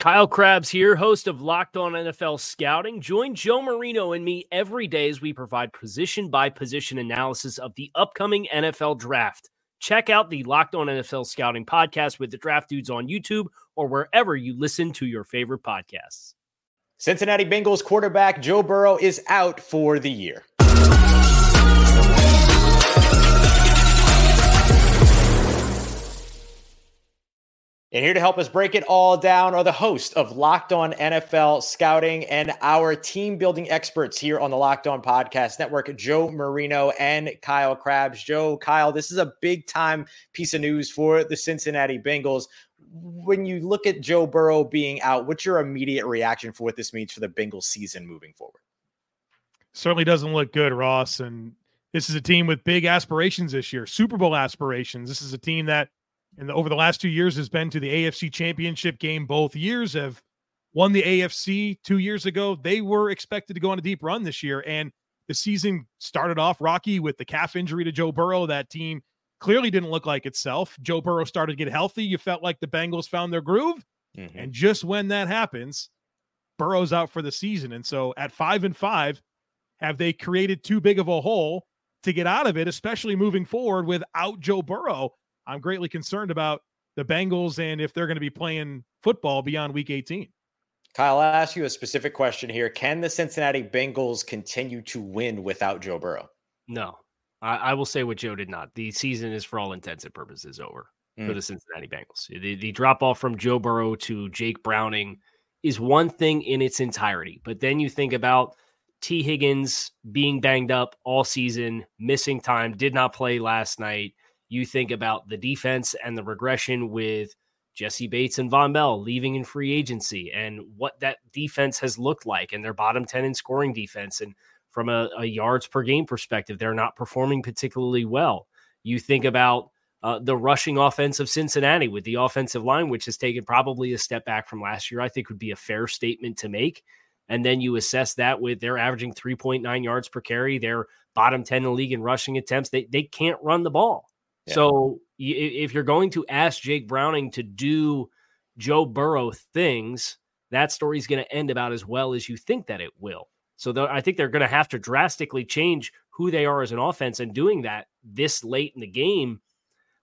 Kyle Crabbs here, host of Locked On NFL Scouting. Join Joe Marino and me every day as we provide position by position analysis of the upcoming NFL draft. Check out the Locked On NFL Scouting podcast with the draft dudes on YouTube or wherever you listen to your favorite podcasts. Cincinnati Bengals quarterback Joe Burrow is out for the year. And here to help us break it all down are the host of Locked On NFL Scouting and our team building experts here on the Locked On Podcast Network, Joe Marino and Kyle Crabbs. Joe, Kyle, this is a big time piece of news for the Cincinnati Bengals. When you look at Joe Burrow being out, what's your immediate reaction for what this means for the Bengals season moving forward? Certainly doesn't look good, Ross. And this is a team with big aspirations this year, Super Bowl aspirations. This is a team that and over the last two years has been to the AFC championship game both years, have won the AFC two years ago. They were expected to go on a deep run this year. And the season started off rocky with the calf injury to Joe Burrow. That team clearly didn't look like itself. Joe Burrow started to get healthy. You felt like the Bengals found their groove. Mm-hmm. And just when that happens, Burrow's out for the season. And so at five and five, have they created too big of a hole to get out of it, especially moving forward without Joe Burrow? I'm greatly concerned about the Bengals and if they're going to be playing football beyond week 18. Kyle, I'll ask you a specific question here. Can the Cincinnati Bengals continue to win without Joe Burrow? No. I, I will say what Joe did not. The season is, for all intents and purposes, over mm. for the Cincinnati Bengals. The, the drop off from Joe Burrow to Jake Browning is one thing in its entirety. But then you think about Tee Higgins being banged up all season, missing time, did not play last night. You think about the defense and the regression with Jessie Bates and Vonn Bell leaving in free agency and what that defense has looked like and their bottom 10 in scoring defense. And from a, a yards per game perspective, they're not performing particularly well. You think about uh, the rushing offense of Cincinnati with the offensive line, which has taken probably a step back from last year, I think would be a fair statement to make. And then you assess that with they're averaging 3.9 yards per carry, they're bottom 10 in the league in rushing attempts. They, they can't run the ball. So if you're going to ask Jake Browning to do Joe Burrow things, that story's going to end about as well as you think that it will. So I think they're going to have to drastically change who they are as an offense, and doing that this late in the game,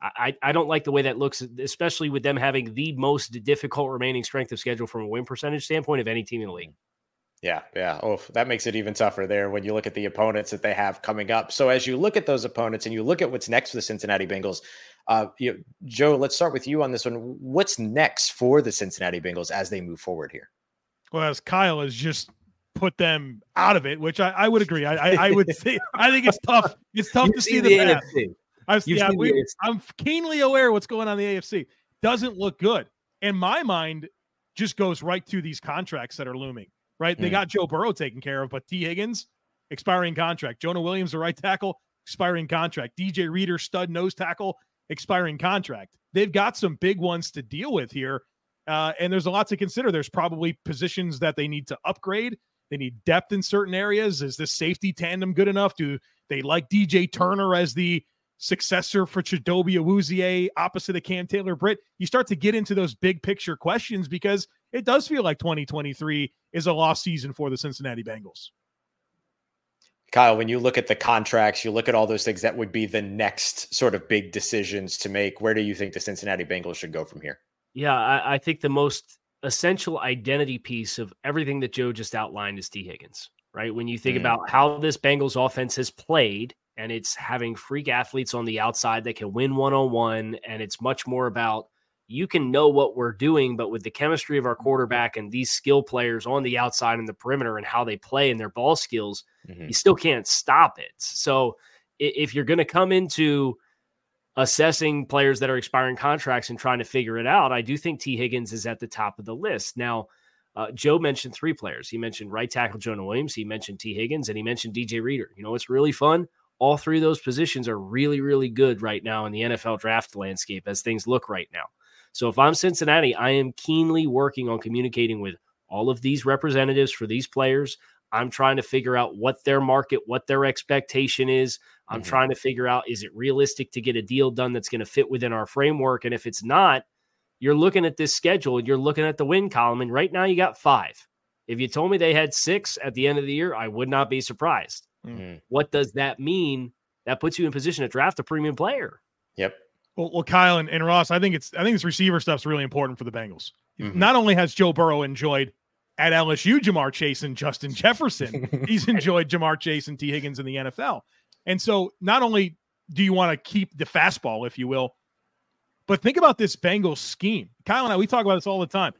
I, I don't like the way that looks, especially with them having the most difficult remaining strength of schedule from a win percentage standpoint of any team in the league. Mm-hmm. Yeah, yeah. Oh, that makes it even tougher there when you look at the opponents that they have coming up. So as you look at those opponents and you look at what's next for the Cincinnati Bengals, uh, you know, Joe, let's start with you on this one. What's next for the Cincinnati Bengals as they move forward here? Well, as Kyle has just put them out of it, which I, I would agree. I, I, I would say I think it's tough. It's tough to see the, the AFC. I've, yeah, we, I'm keenly aware what's going on in the AFC. Doesn't look good. And my mind just goes right to these contracts that are looming right? Mm. They got Joe Burrow taken care of, but Tee Higgins, expiring contract. Jonah Williams, the right tackle, expiring contract. DJ Reader, stud nose tackle, expiring contract. They've got some big ones to deal with here. Uh, and there's a lot to consider. There's probably positions that they need to upgrade. They need depth in certain areas. Is this safety tandem good enough? Do they like DJ Turner as the successor for Chidobe Awuzie opposite of Cam Taylor Britt? You start to get into those big picture questions because it does feel like 2023 is a lost season for the Cincinnati Bengals. Kyle, when you look at the contracts, you look at all those things that would be the next sort of big decisions to make. Where do you think the Cincinnati Bengals should go from here? Yeah, I, I think the most essential identity piece of everything that Joe just outlined is Tee Higgins, right? When you think mm. about how this Bengals offense has played and it's having freak athletes on the outside that can win one on one, and it's much more about you can know what we're doing, but with the chemistry of our quarterback and these skill players on the outside and the perimeter and how they play and their ball skills, mm-hmm. you still can't stop it. So if you're going to come into assessing players that are expiring contracts and trying to figure it out, I do think Tee Higgins is at the top of the list. Now, uh, Joe mentioned three players. He mentioned right tackle Jonah Williams, he mentioned Tee Higgins, and he mentioned DJ Reader. You know, it's really fun. All three of those positions are really, really good right now in the NFL draft landscape as things look right now. So if I'm Cincinnati, I am keenly working on communicating with all of these representatives for these players. I'm trying to figure out what their market, what their expectation is. I'm mm-hmm. trying to figure out is it realistic to get a deal done that's going to fit within our framework? And if it's not, you're looking at this schedule and you're looking at the win column. And right now you got five. If you told me they had six at the end of the year, I would not be surprised. Mm-hmm. What does that mean? That puts you in position to draft a premium player. Yep. Well, well Kyle and, and Ross, I think it's I think this receiver stuff's really important for the Bengals. Mm-hmm. Not only has Joe Burrow enjoyed at LSU Ja'Marr Chase and Justin Jefferson, he's enjoyed Ja'Marr Chase and Tee Higgins in the NFL. And so not only do you want to keep the fastball, if you will, but think about this Bengals scheme. Kyle and I, we talk about this all the time.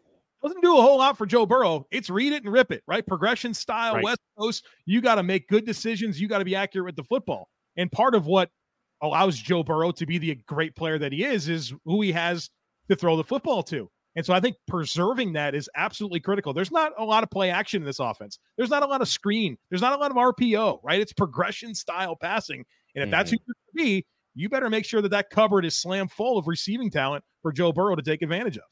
Doesn't do a whole lot for Joe Burrow. It's read it and rip it, right? Progression style, right. West Coast. You got to make good decisions. You got to be accurate with the football. And part of what allows Joe Burrow to be the great player that he is is who he has to throw the football to. And so I think preserving that is absolutely critical. There's not a lot of play action in this offense. There's not a lot of screen. There's not a lot of RPO, right? It's progression style passing. And if mm-hmm. that's who you're going to be, you better make sure that that cupboard is slam full of receiving talent for Joe Burrow to take advantage of.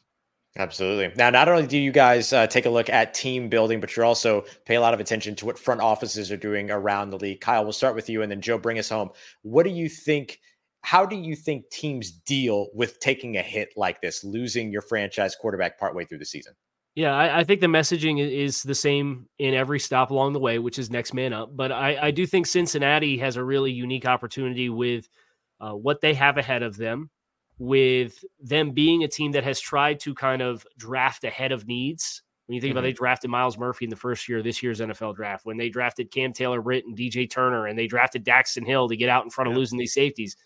Absolutely. Now, not only do you guys uh, take a look at team building, but you also pay a lot of attention to what front offices are doing around the league. Kyle, we'll start with you, and then Joe, bring us home. What do you think? How do you think teams deal with taking a hit like this, losing your franchise quarterback partway through the season? Yeah, I, I, think the messaging is the same in every stop along the way, which is next man up. But I, I do think Cincinnati has a really unique opportunity with uh, what they have ahead of them with them being a team that has tried to kind of draft ahead of needs. When you think mm-hmm. about they drafted Myles Murphy in the first year of this year's NFL draft, when they drafted Cam Taylor Britt and DJ Turner, and they drafted Daxton Hill to get out in front of losing these safeties.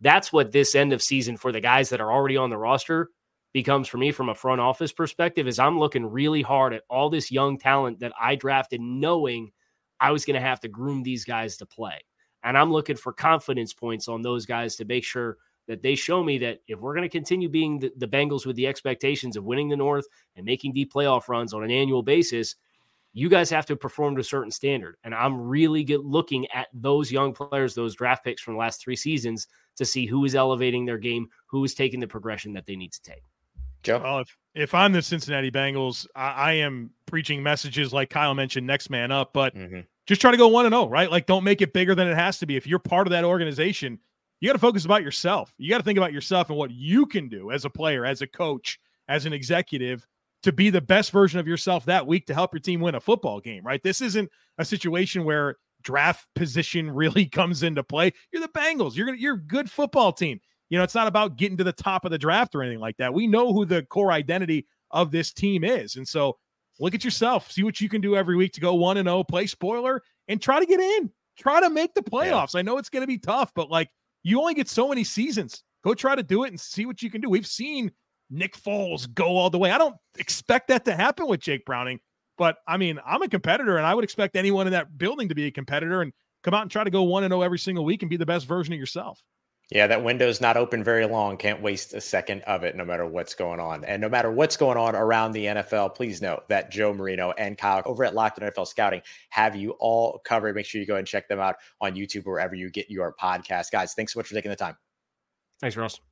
That's what this end of season for the guys that are already on the roster becomes for me from a front office perspective is I'm looking really hard at all this young talent that I drafted knowing I was going to have to groom these guys to play. And I'm looking for confidence points on those guys to make sure that they show me that if we're going to continue being the, the, Bengals with the expectations of winning the North and making deep playoff runs on an annual basis, you guys have to perform to a certain standard. And I'm really get, looking at those young players, those draft picks from the last three seasons to see who is elevating their game, who is taking the progression that they need to take. Joe? Well, if, if I'm the Cincinnati Bengals, I, I am preaching messages like Kyle mentioned, next man up, but mm-hmm. just try to go one and zero, oh, right? Like, don't make it bigger than it has to be. If you're part of that organization, you got to focus about yourself. You got to think about yourself and what you can do as a player, as a coach, as an executive to be the best version of yourself that week to help your team win a football game, right? This isn't a situation where draft position really comes into play. You're the Bengals. You're gonna, you're a good football team. You know, it's not about getting to the top of the draft or anything like that. We know who the core identity of this team is. And so look at yourself, see what you can do every week to go 1 and 0, play spoiler and try to get in. Try to make the playoffs. Yeah. I know it's going to be tough, but like you only get so many seasons. Go try to do it and see what you can do. We've seen Nick Foles go all the way. I don't expect that to happen with Jake Browning, but I mean, I'm a competitor and I would expect anyone in that building to be a competitor and come out and try to go 1 and 0 every single week and be the best version of yourself. Yeah, that window's not open very long. Can't waste a second of it, no matter what's going on. And no matter what's going on around the NFL, please note that Joe Marino and Kyle over at Locked NFL Scouting have you all covered. Make sure you go and check them out on YouTube, wherever you get your podcast. Guys, thanks so much for taking the time. Thanks, Ross.